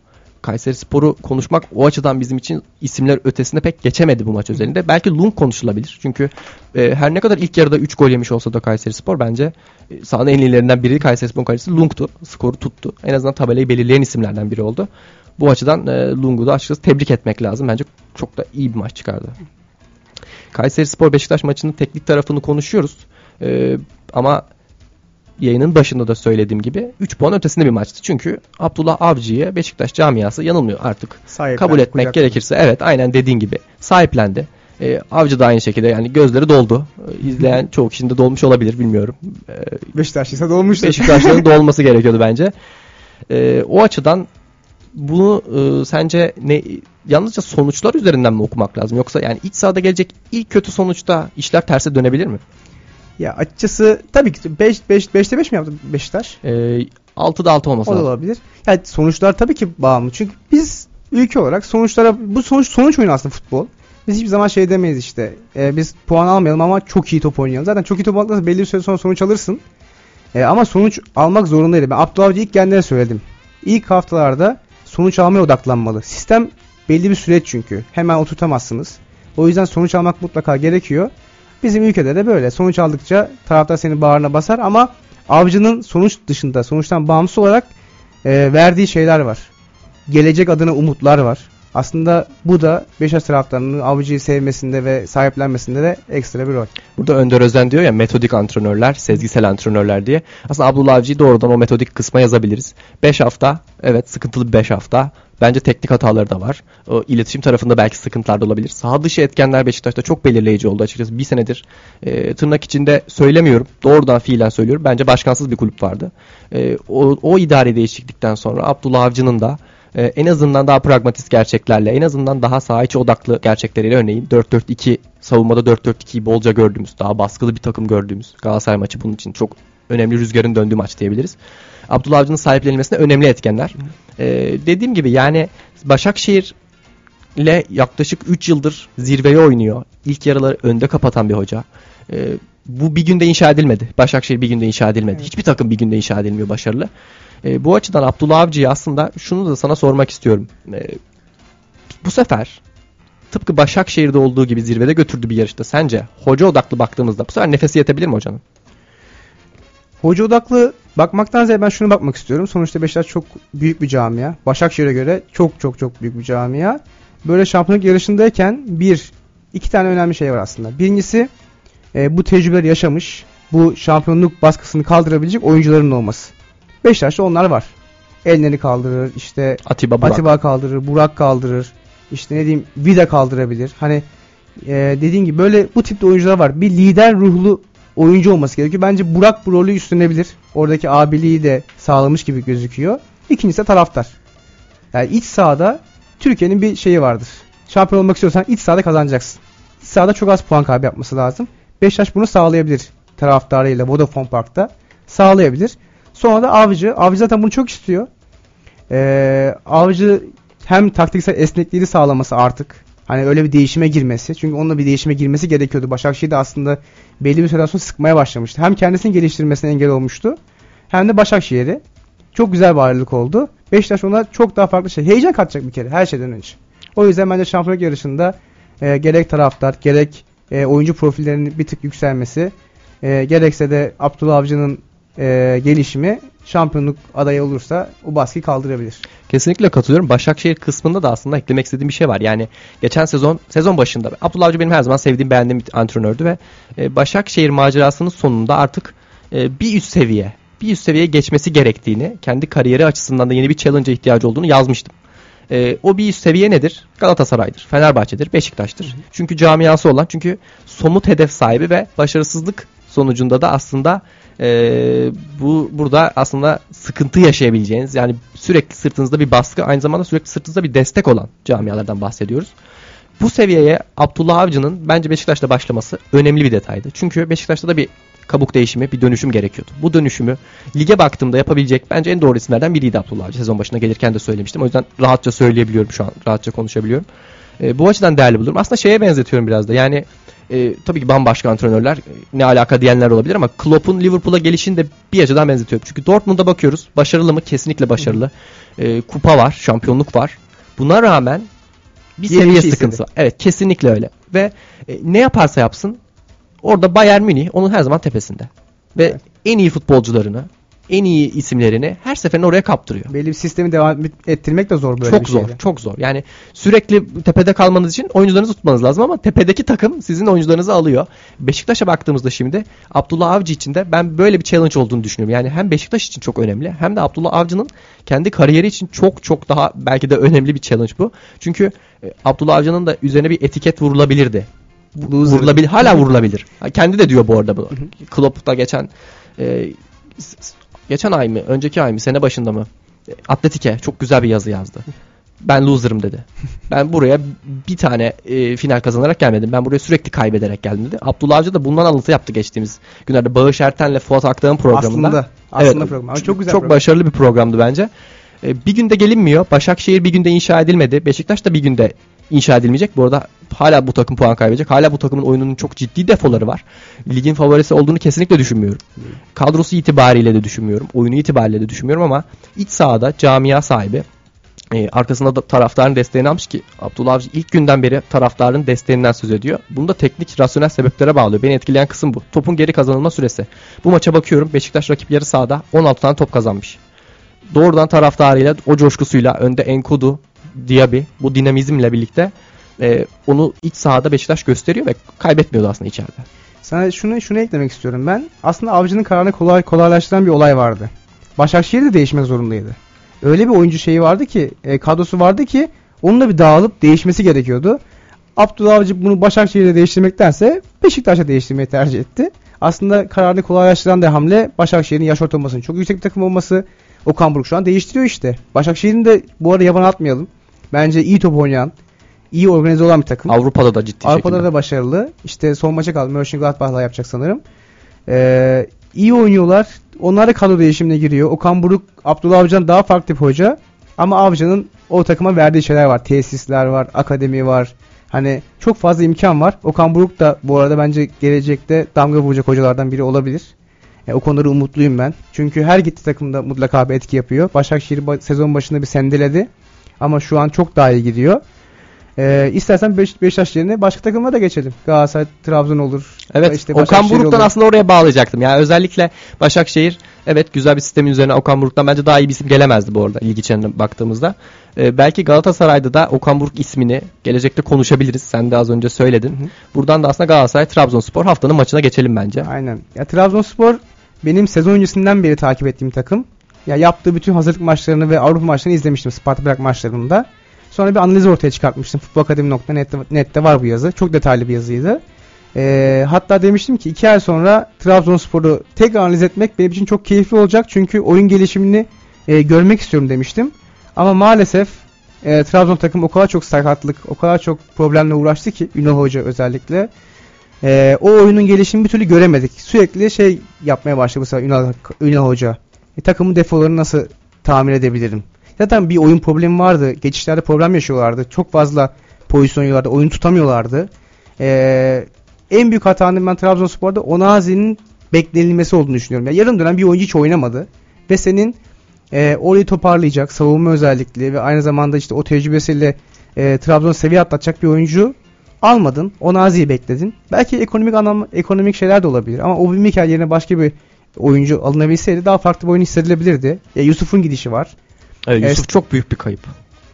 Kayseri Spor'u konuşmak o açıdan bizim için isimler ötesinde pek geçemedi bu maç özelinde. Belki Lung konuşulabilir. Çünkü e, her ne kadar ilk yarıda 3 gol yemiş olsa da Kayseri Spor bence e, sahanın en iyilerinden biri Kayseri Spor'un kalecisi Lung'tu. Skoru tuttu. En azından tabelayı belirleyen isimlerden biri oldu. Bu açıdan e, Lung'u da açıkçası tebrik etmek lazım. Bence çok da iyi bir maç çıkardı. Kayseri Spor Beşiktaş maçının teknik tarafını konuşuyoruz. E, ama yayının başında da söylediğim gibi 3 puan ötesinde bir maçtı. Çünkü Abdullah Avcı'ya Beşiktaş camiası yanılmıyor artık. Sahiplen, Kabul etmek kucak- gerekirse evet aynen dediğin gibi sahiplendi. Ee, Avcı da aynı şekilde yani gözleri doldu. Ee, İzleyen çoğu kişinin de dolmuş olabilir bilmiyorum. Ee, Beşiktaşlıysa dolmuştur. Beşiktaşların dolması gerekiyordu bence. Ee, o açıdan bunu e, sence ne yalnızca sonuçlar üzerinden mi okumak lazım yoksa yani iç sahada gelecek ilk kötü sonuçta işler terse dönebilir mi? Ya açıkçası tabii ki 5 5 5'te 5 mi yaptı Beşiktaş? Ee, 6'da 6 olması O da lazım. olabilir. Yani sonuçlar tabii ki bağımlı. Çünkü biz ülke olarak sonuçlara bu sonuç sonuç oyunu aslında futbol. Biz hiçbir zaman şey demeyiz işte. e, biz puan almayalım ama çok iyi top oynayalım. Zaten çok iyi top almakla belli bir süre sonra sonuç alırsın. E, ama sonuç almak zorundaydı. Ben Abdullah ilk kendine söyledim. İlk haftalarda sonuç almaya odaklanmalı. Sistem belli bir süreç çünkü. Hemen oturtamazsınız. O yüzden sonuç almak mutlaka gerekiyor. Bizim ülkede de böyle. Sonuç aldıkça taraftar senin bağrına basar ama avcının sonuç dışında, sonuçtan bağımsız olarak e, verdiği şeyler var. Gelecek adına umutlar var. Aslında bu da Beşiktaş taraftarının avcıyı sevmesinde ve sahiplenmesinde de ekstra bir rol. Burada Önder Özen diyor ya metodik antrenörler, sezgisel antrenörler diye. Aslında Abdullah Avcı'yı doğrudan o metodik kısma yazabiliriz. 5 hafta, evet sıkıntılı bir 5 hafta. Bence teknik hataları da var. O iletişim tarafında belki sıkıntılar da olabilir. Saha dışı etkenler Beşiktaş'ta çok belirleyici oldu açıkçası. Bir senedir e, tırnak içinde söylemiyorum. Doğrudan fiilen söylüyorum. Bence başkansız bir kulüp vardı. E, o, o idare değişiklikten sonra Abdullah Avcı'nın da e, en azından daha pragmatist gerçeklerle, en azından daha saha içi odaklı gerçekleriyle örneğin 4-4-2 savunmada 4-4-2'yi bolca gördüğümüz, daha baskılı bir takım gördüğümüz Galatasaray maçı bunun için çok önemli rüzgarın döndüğü maç diyebiliriz. Abdullah Avcı'nın sahiplenilmesine önemli etkenler. E, dediğim gibi yani Başakşehir ile yaklaşık 3 yıldır zirveye oynuyor. İlk yarıları önde kapatan bir hoca. E, bu bir günde inşa edilmedi. Başakşehir bir günde inşa edilmedi. Evet. Hiçbir takım bir günde inşa edilmiyor başarılı. E, bu açıdan Abdullah Avcı'yı aslında şunu da sana sormak istiyorum. E, bu sefer tıpkı Başakşehir'de olduğu gibi zirvede götürdü bir yarışta. Sence hoca odaklı baktığımızda bu sefer nefesi yetebilir mi hocanın? Hoca odaklı bakmaktan ziyade ben şunu bakmak istiyorum. Sonuçta Beşiktaş çok büyük bir camia. Başakşehir'e göre çok çok çok büyük bir camia. Böyle şampiyonluk yarışındayken bir, iki tane önemli şey var aslında. Birincisi e, bu tecrübeleri yaşamış, bu şampiyonluk baskısını kaldırabilecek oyuncuların olması. Beşiktaş'ta onlar var. Ellerini kaldırır, işte Atiba Burak. Atiba kaldırır, Burak kaldırır. işte ne diyeyim Vida kaldırabilir. Hani e, dediğin gibi böyle bu tipte oyuncular var. Bir lider ruhlu oyuncu olması gerekiyor. Bence Burak bu rolü üstlenebilir. Oradaki abiliği de sağlamış gibi gözüküyor. İkincisi de taraftar. Yani iç sahada Türkiye'nin bir şeyi vardır. Şampiyon olmak istiyorsan iç sahada kazanacaksın. İç sahada çok az puan kaybı yapması lazım. Beşiktaş bunu sağlayabilir taraftarıyla Vodafone Park'ta. Sağlayabilir. Sonra da Avcı. Avcı zaten bunu çok istiyor. Ee, Avcı hem taktiksel esnekliğini sağlaması artık. Hani öyle bir değişime girmesi. Çünkü onunla bir değişime girmesi gerekiyordu. Başakşehir de aslında belli bir süre sonra sıkmaya başlamıştı. Hem kendisini geliştirmesine engel olmuştu. Hem de Başakşehir'i. Çok güzel bir ayrılık oldu. Beşiktaş ona çok daha farklı şey. Heyecan katacak bir kere her şeyden önce. O yüzden bence şampiyonluk yarışında e, gerek taraftar gerek e, oyuncu profillerinin bir tık yükselmesi e, gerekse de Abdullah Avcı'nın e, gelişimi şampiyonluk adayı olursa o baskıyı kaldırabilir. Kesinlikle katılıyorum. Başakşehir kısmında da aslında eklemek istediğim bir şey var. Yani geçen sezon sezon başında Abdullah Avcı benim her zaman sevdiğim beğendiğim bir antrenördü ve e, Başakşehir macerasının sonunda artık e, bir üst seviye bir üst seviyeye geçmesi gerektiğini, kendi kariyeri açısından da yeni bir challenge'a ihtiyacı olduğunu yazmıştım. E, o bir üst seviye nedir? Galatasaray'dır, Fenerbahçe'dir, Beşiktaş'tır. Çünkü camiası olan, çünkü somut hedef sahibi ve başarısızlık sonucunda da aslında e, bu burada aslında sıkıntı yaşayabileceğiniz yani sürekli sırtınızda bir baskı aynı zamanda sürekli sırtınızda bir destek olan camialardan bahsediyoruz. Bu seviyeye Abdullah Avcı'nın bence Beşiktaş'ta başlaması önemli bir detaydı. Çünkü Beşiktaş'ta da bir kabuk değişimi, bir dönüşüm gerekiyordu. Bu dönüşümü lige baktığımda yapabilecek bence en doğru isimlerden biriydi Abdullah Avcı. Sezon başına gelirken de söylemiştim. O yüzden rahatça söyleyebiliyorum şu an. Rahatça konuşabiliyorum. E, bu açıdan değerli bulurum. Aslında şeye benzetiyorum biraz da. Yani e, tabii ki bambaşka antrenörler e, ne alaka diyenler olabilir ama Klopp'un Liverpool'a gelişini de bir açıdan benzetiyorum. Çünkü Dortmund'a bakıyoruz. Başarılı mı? Kesinlikle başarılı. E, kupa var, şampiyonluk var. Buna rağmen bir Yeni seviye bir şey sıkıntısı var. Evet kesinlikle öyle. Ve e, ne yaparsa yapsın orada Bayern Münih onun her zaman tepesinde. Ve Evet. en iyi futbolcularını, en iyi isimlerini her seferinde oraya kaptırıyor. Belli bir sistemi devam ettirmek de zor böyle çok bir zor, şeyde. çok zor. Yani sürekli tepede kalmanız için oyuncularınızı tutmanız lazım ama tepedeki takım sizin oyuncularınızı alıyor. Beşiktaş'a baktığımızda şimdi Abdullah Avcı için de ben böyle bir challenge olduğunu düşünüyorum. Yani hem Beşiktaş için çok önemli hem de Abdullah Avcı'nın kendi kariyeri için çok çok daha belki de önemli bir challenge bu. Çünkü e, Abdullah Avcı'nın da üzerine bir etiket vurulabilirdi. Loser. Vurulabilir, hala vurulabilir. Kendi de diyor bu arada bunu. Klopp'ta geçen e, geçen ay mı, önceki ay mı, sene başında mı? E, Atletike çok güzel bir yazı yazdı. Ben loser'ım dedi. Ben buraya bir tane e, final kazanarak gelmedim. Ben buraya sürekli kaybederek geldim dedi. Abdullah Avcı da bundan alıntı yaptı geçtiğimiz günlerde. Bağış Erten'le Fuat Akdağ'ın programında. Aslında aslında program. Ama çok güzel Çok program. başarılı bir programdı bence. E, bir günde gelinmiyor. Başakşehir bir günde inşa edilmedi. Beşiktaş da bir günde inşa edilmeyecek. Bu arada hala bu takım puan kaybedecek. Hala bu takımın oyununun çok ciddi defoları var. Ligin favorisi olduğunu kesinlikle düşünmüyorum. Kadrosu itibariyle de düşünmüyorum. Oyunu itibariyle de düşünmüyorum ama iç sahada camia sahibi e, arkasında da taraftarın desteğini almış ki Abdullah Avcı ilk günden beri taraftarın desteğinden söz ediyor. Bunu da teknik rasyonel sebeplere bağlıyor. Beni etkileyen kısım bu. Topun geri kazanılma süresi. Bu maça bakıyorum. Beşiktaş rakip yarı sahada 16 tane top kazanmış. Doğrudan taraftarıyla o coşkusuyla önde Enkudu, Diaby bu dinamizmle birlikte e, onu iç sahada Beşiktaş gösteriyor ve kaybetmiyordu aslında içeride. Sana şunu şunu eklemek istiyorum ben. Aslında avcının kararını kolay kolaylaştıran bir olay vardı. Başakşehir de değişmek zorundaydı. Öyle bir oyuncu şeyi vardı ki, e, kadrosu vardı ki onunla bir dağılıp değişmesi gerekiyordu. Abdullah Avcı bunu Başakşehir'de değiştirmektense Beşiktaş'a değiştirmeyi tercih etti. Aslında kararını kolaylaştıran da hamle Başakşehir'in yaş ortalamasının çok yüksek bir takım olması. Okan Buruk şu an değiştiriyor işte. Başakşehir'in de bu arada yaban atmayalım. Bence iyi top oynayan, iyi organize olan bir takım. Avrupa'da da ciddi Avrupa'da şekilde. da başarılı. İşte son maça kaldı. Mönchengladbach'la yapacak sanırım. Ee, iyi oynuyorlar. Onlar da kadro değişimine giriyor. Okan Buruk, Abdullah Avcı'dan daha farklı bir hoca. Ama Avcı'nın o takıma verdiği şeyler var. Tesisler var, akademi var. Hani çok fazla imkan var. Okan Buruk da bu arada bence gelecekte damga vuracak hocalardan biri olabilir. E, o konuda umutluyum ben. Çünkü her gitti takımda mutlaka bir etki yapıyor. Başakşehir ba- sezon başında bir sendeledi. Ama şu an çok daha iyi gidiyor. E, istersen Beş- Beşiktaş yerine başka takıma da geçelim. Galatasaray, Trabzon olur. Evet İşte Okan Buruk'tan olur. aslında oraya bağlayacaktım. Yani özellikle Başakşehir evet güzel bir sistemin üzerine Okan Buruk'tan bence daha iyi bir isim gelemezdi bu arada lig içine baktığımızda. Ee, belki Galatasaray'da da Okan Buruk ismini gelecekte konuşabiliriz. Sen de az önce söyledin. Hı. Buradan da aslında Galatasaray Trabzonspor haftanın maçına geçelim bence. Aynen. Ya Trabzonspor benim sezon öncesinden beri takip ettiğim takım. Ya yaptığı bütün hazırlık maçlarını ve Avrupa maçlarını izlemiştim Sparta Prag maçlarında. Sonra bir analiz ortaya çıkartmıştım. Futbolakademi.net'te nette var bu yazı. Çok detaylı bir yazıydı. Ee, hatta demiştim ki iki ay sonra Trabzonspor'u tekrar analiz etmek benim için çok keyifli olacak. Çünkü oyun gelişimini e, görmek istiyorum demiştim. Ama maalesef e, Trabzon takım o kadar çok sakatlık, o kadar çok problemle uğraştı ki Ünal Hoca özellikle. E, o oyunun gelişimini bir türlü göremedik. Sürekli şey yapmaya başladı mesela Ünal, Ünal Hoca. E, takımın defolarını nasıl tamir edebilirim? Zaten bir oyun problemi vardı. Geçişlerde problem yaşıyorlardı. Çok fazla pozisyon yiyorlardı. Oyun tutamıyorlardı. E, en büyük hatanın ben Trabzonspor'da Onazi'nin beklenilmesi olduğunu düşünüyorum. Ya yarım dönem bir oyuncu hiç oynamadı. Ve senin e, orayı toparlayacak, savunma özellikli ve aynı zamanda işte o tecrübesiyle e, Trabzon seviye atlatacak bir oyuncu almadın. Onazi'yi bekledin. Belki ekonomik anlam ekonomik şeyler de olabilir ama o Mikel yerine başka bir oyuncu alınabilseydi daha farklı bir oyun hissedilebilirdi. E, Yusuf'un gidişi var. Evet, Yusuf Evet. çok büyük bir kayıp.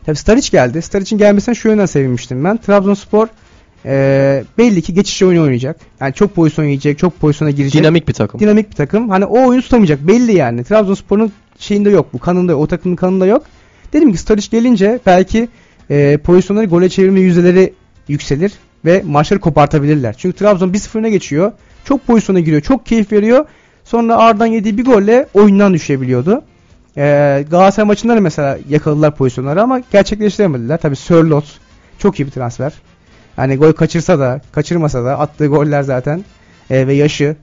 Tabii Staric geldi. Staric'in gelmesine şu yönden sevinmiştim ben. Trabzonspor e, belli ki geçiş oyunu oynayacak. Yani çok pozisyon yiyecek, çok pozisyona girecek. Dinamik bir takım. Dinamik bir takım. Hani o oyunu tutamayacak belli yani. Trabzonspor'un şeyinde yok bu. Kanında yok. O takımın kanında yok. Dedim ki Staric gelince belki e, pozisyonları gole çevirme yüzdeleri yükselir ve maçları kopartabilirler. Çünkü Trabzon 1-0 öne geçiyor. Çok pozisyona giriyor. Çok keyif veriyor. Sonra ardından yediği bir golle oyundan düşebiliyordu. E, Galatasaray maçında da mesela yakaladılar pozisyonları ama gerçekleştiremediler. Tabii Sörlot çok iyi bir transfer. Yani gol kaçırsa da kaçırmasa da attığı goller zaten e, ve yaşı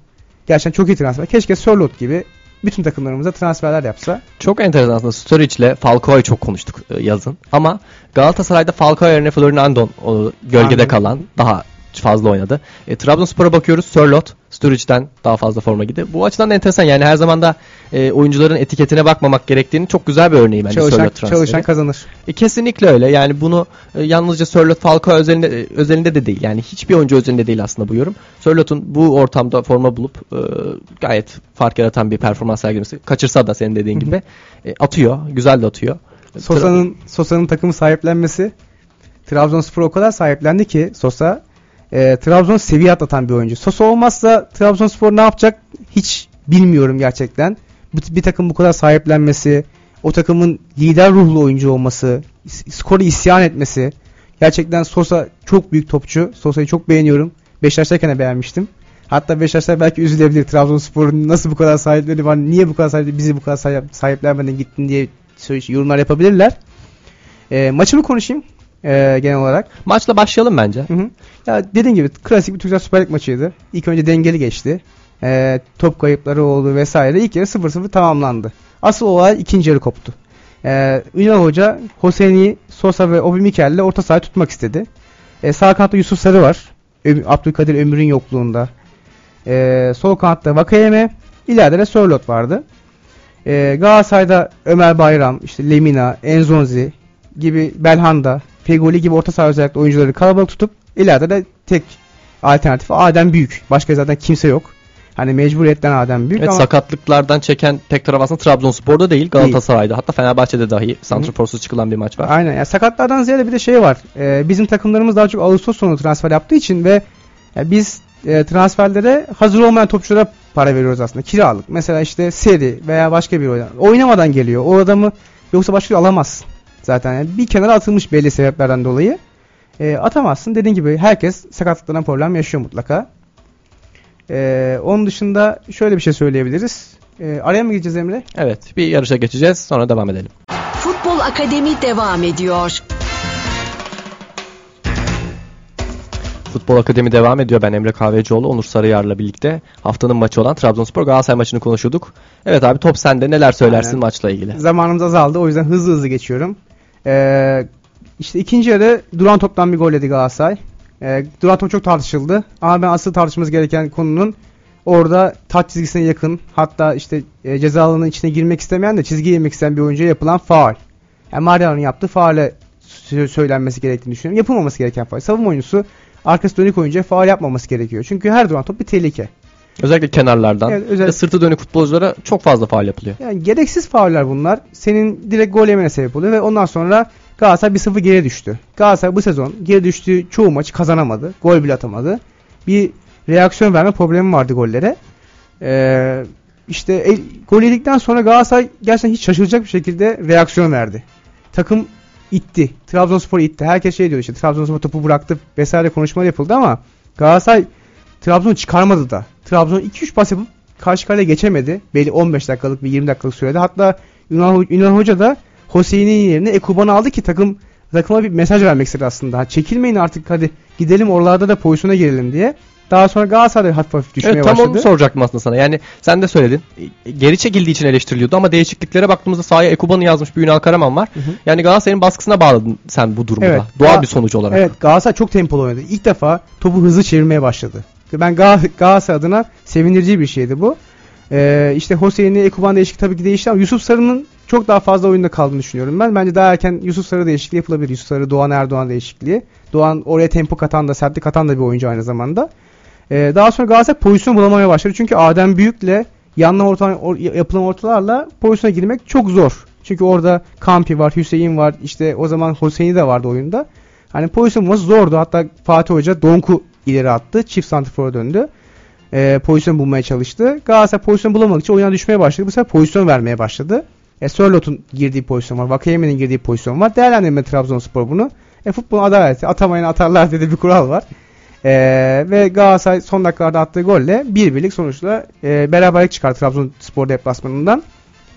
gerçekten çok iyi transfer. Keşke Sörlot gibi bütün takımlarımıza transferler yapsa. Çok enteresan aslında Sturridge'le Falcao'yu çok konuştuk e, yazın. Ama Galatasaray'da Falcao yerine Florinandon o gölgede Andon. kalan daha fazla oynadı. E, Trabzonspor'a bakıyoruz. Sörlot Sturridge'den daha fazla forma gitti. Bu açıdan da enteresan. Yani her zaman da e, oyuncuların etiketine bakmamak gerektiğini çok güzel bir örneği bence çalışan, Sörlot transferi. çalışan kazanır. E, kesinlikle öyle. Yani bunu e, yalnızca Sörlot Falcao özelinde, e, özelinde de değil. Yani hiçbir oyuncu özelinde değil aslında bu yorum. Sörlot'un bu ortamda forma bulup e, gayet fark yaratan bir performans sergilemesi. Kaçırsa da senin dediğin gibi e, atıyor. Güzel de atıyor. Sosa'nın Sosa'nın takımı sahiplenmesi Trabzonspor o kadar sahiplendi ki Sosa e, Trabzon seviye atlatan bir oyuncu. Sosa olmazsa Trabzonspor ne yapacak hiç bilmiyorum gerçekten. Bir, bir takım bu kadar sahiplenmesi, o takımın lider ruhlu oyuncu olması, skoru isyan etmesi. Gerçekten Sosa çok büyük topçu. Sosa'yı çok beğeniyorum. Beşiktaş'tayken de beğenmiştim. Hatta Beşiktaşlar belki üzülebilir. Trabzonspor'un nasıl bu kadar sahipleri var, niye bu kadar sahipleri, bizi bu kadar sahip, sahiplenmeden gittin diye yorumlar yapabilirler. E, maçımı konuşayım e, genel olarak. Maçla başlayalım bence. Hı hı. Ya dediğim gibi klasik bir Türksel Süper Lig maçıydı. İlk önce dengeli geçti. E, top kayıpları oldu vesaire. İlk yarı 0-0 tamamlandı. Asıl olay ikinci yarı koptu. E, Ünal Hoca Hosseini, Sosa ve Obi Mikel'le orta sahayı tutmak istedi. E, sağ kanatta Yusuf Sarı var. Abdülkadir Ömür'ün yokluğunda. E, sol kanatta Vakayeme. İleride de Sörlot vardı. E, Galatasaray'da Ömer Bayram, işte Lemina, Enzonzi gibi Belhanda, Fegoli gibi orta saha özellikle oyuncuları kalabalık tutup ileride de tek alternatif Adem Büyük. Başka zaten kimse yok. Hani mecburiyetten Adem Büyük Evet ama sakatlıklardan çeken tek taraf aslında Trabzonspor'da değil Galatasaray'da. Hatta Fenerbahçe'de dahi santraforsuz çıkılan bir maç var. aynen. Yani sakatlardan ziyade bir de şey var. Ee, bizim takımlarımız daha çok Ağustos sonu transfer yaptığı için ve ya biz e, transferlere hazır olmayan topçulara para veriyoruz aslında. Kiralık. Mesela işte seri veya başka bir oyun. Oynamadan geliyor. O adamı yoksa başka alamazsın. Zaten yani bir kenara atılmış belli sebeplerden dolayı. E, atamazsın. Dediğim gibi herkes sakatlıklarına problem yaşıyor mutlaka. E, onun dışında şöyle bir şey söyleyebiliriz. E, araya mı gireceğiz Emre? Evet bir yarışa geçeceğiz sonra devam edelim. Futbol Akademi devam ediyor. Futbol Akademi devam ediyor. Ben Emre Kahvecioğlu, Onur Sarıyar'la birlikte haftanın maçı olan Trabzonspor Galatasaray maçını konuşuyorduk. Evet abi top sende neler söylersin Aynen. maçla ilgili? Zamanımız azaldı o yüzden hızlı hızlı geçiyorum. Ee, işte ikinci yarı duran toptan bir gol yedi Galatasaray. E, duran top çok tartışıldı. Ama ben asıl tartışmamız gereken konunun orada taç çizgisine yakın hatta işte e, ceza alanının içine girmek istemeyen de çizgiye yemek isteyen bir oyuncuya yapılan faul. Yani Mariano'nun yaptığı faale sö- söylenmesi gerektiğini düşünüyorum. Yapılmaması gereken faul. Savunma oyuncusu arkası dönük oyuncuya faul yapmaması gerekiyor. Çünkü her duran top bir tehlike. Özellikle kenarlardan Evet, ve özellikle- sırtı dönük futbolculara çok fazla faal yapılıyor. Yani gereksiz fauller bunlar. Senin direkt gol yemene sebep oluyor ve ondan sonra Galatasaray 1-0 geri düştü. Galatasaray bu sezon geri düştüğü çoğu maçı kazanamadı. Gol bile atamadı. Bir reaksiyon verme problemi vardı gollere. Ee, işte el, gol yedikten sonra Galatasaray gerçekten hiç şaşılacak bir şekilde reaksiyon verdi. Takım itti. Trabzonspor itti. Herkes şey diyor işte Trabzonspor topu bıraktı vesaire konuşmalar yapıldı ama Galatasaray Trabzon'u çıkarmadı da. Trabzon 2-3 pas yapıp karşı kaleye geçemedi. Belli 15 dakikalık bir 20 dakikalık sürede. Hatta Yunan, Yunan Hoca da Hüseyin'in yerine Ekuban'ı aldı ki takım takıma bir mesaj vermek istedi aslında. Ha, Çekilmeyin artık hadi gidelim oralarda da pozisyona girelim diye. Daha sonra Galatasaray hafif hafif düşmeye Evet tam başladı. onu soracaktım aslında sana. Yani sen de söyledin. E, Geri çekildiği için eleştiriliyordu ama değişikliklere baktığımızda sahaya Ekuban'ı yazmış bir Ünal Karaman var. hı. Yani Galatasaray'ın baskısına bağladın sen bu durumu Evet. da. Doğal Ga- bir sonuç olarak. Evet Galatasaray çok tempolu oynadı. İlk defa topu hızlı çevirmeye başladı. Ben Gal- Galatasaray adına sevindirici bir şeydi bu. Ee, işte Hüseyin'i Ekuban değişikliği tabii ki değişti ama Yusuf Sarı'nın çok daha fazla oyunda kaldığını düşünüyorum ben. Bence daha erken Yusuf Sarı değişikliği yapılabilir. Yusuf Sarı, Doğan Erdoğan değişikliği. Doğan oraya tempo katan da, sertlik katan da bir oyuncu aynı zamanda. Ee, daha sonra Galatasaray pozisyon bulamaya başladı. Çünkü Adem Büyük'le yanına orta, or- yapılan ortalarla pozisyona girmek çok zor. Çünkü orada Kampi var, Hüseyin var. işte o zaman Hüseyin'i de vardı oyunda. Hani pozisyon bulması zordu. Hatta Fatih Hoca Donku ileri attı. Çift santrfora döndü. Ee, pozisyon bulmaya çalıştı. Galatasaray pozisyon bulamadıkça için oyuna düşmeye başladı. Bu sefer pozisyon vermeye başladı. E, Sörlot'un girdiği pozisyon var. Vakayeme'nin girdiği pozisyon var. Değerlendirme Trabzonspor bunu. E, futbol adaleti. Atamayan atarlar dedi bir kural var. Ee, ve Galatasaray son dakikalarda attığı golle bir birlik sonuçla e, beraberlik çıkarttı Trabzonspor deplasmanından.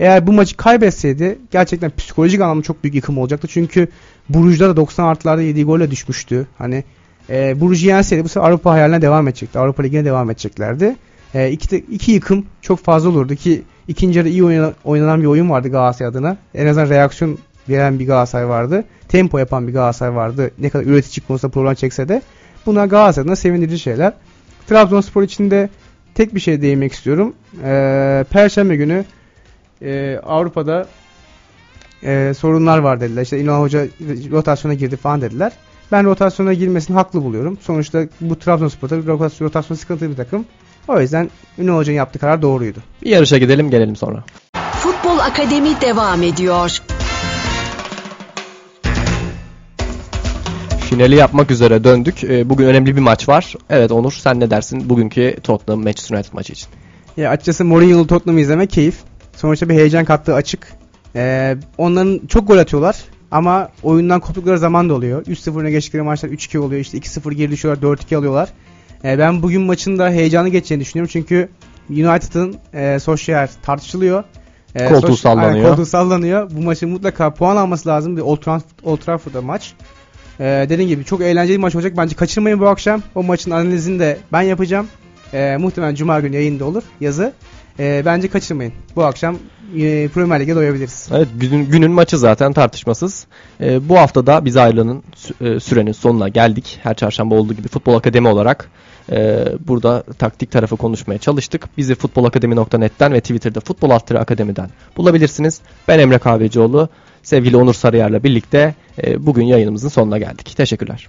Eğer bu maçı kaybetseydi gerçekten psikolojik anlamda çok büyük yıkım olacaktı. Çünkü Buruj'da da 90 artılarda yediği golle düşmüştü. Hani e, Buruj'u yenseydi bu sefer Avrupa hayaline devam edecekti. Avrupa Ligi'ne devam edeceklerdi. E, iki, iki yıkım çok fazla olurdu ki ikinci yarı iyi oynanan, oynanan bir oyun vardı Galatasaray adına. En azından reaksiyon veren bir Galatasaray vardı. Tempo yapan bir Galatasaray vardı. Ne kadar üretici konusunda problem çekse de. Bunlar Galatasaray adına sevindirici şeyler. Trabzonspor için de tek bir şey değinmek istiyorum. E, Perşembe günü e, Avrupa'da e, sorunlar var dediler. İşte İlhan Hoca rotasyona girdi falan dediler. Ben rotasyona girmesini haklı buluyorum. Sonuçta bu Trabzonspor'da rotasyon, rotasyon sıkıntılı bir takım. O yüzden Ünal Hoca'nın yaptığı karar doğruydu. Bir yarışa gidelim gelelim sonra. Futbol Akademi devam ediyor. Finali yapmak üzere döndük. E, Bugün önemli bir maç var. Evet Onur sen ne dersin bugünkü Tottenham Manchester United maçı için? Ya açıkçası Mourinho'lu Tottenham'ı izlemek keyif. Sonuçta bir heyecan kattığı açık. Ee, onların çok gol atıyorlar ama oyundan koptukları zaman da oluyor. 3-0 öne geçtikleri maçlar 3-2 oluyor. İşte 2-0 geri düşüyorlar 4-2 alıyorlar. Ee, ben bugün maçın da heyecanlı geçeceğini düşünüyorum. Çünkü United'ın e, Solskjaer tartışılıyor. Ee, Koltuğu Solskjaer- sallanıyor. Aynen, koltuğu sallanıyor. Bu maçın mutlaka puan alması lazım. Bir Old, Trafford, Old Trafford'da maç. Ee, dediğim gibi çok eğlenceli bir maç olacak. Bence kaçırmayın bu akşam. O maçın analizini de ben yapacağım. Ee, muhtemelen Cuma günü yayında olur yazı. Ee, bence kaçırmayın. Bu akşam e, Premier Lig'e doyabiliriz. Evet günün, günün maçı zaten tartışmasız. E, bu hafta da biz ayrılığının sü- e, sürenin sonuna geldik. Her çarşamba olduğu gibi Futbol Akademi olarak e, burada taktik tarafı konuşmaya çalıştık. Bizi futbolakademi.net'ten ve Twitter'da Futbol Altırı Akademi'den bulabilirsiniz. Ben Emre Kahvecioğlu. Sevgili Onur Sarıyar'la birlikte e, bugün yayınımızın sonuna geldik. Teşekkürler.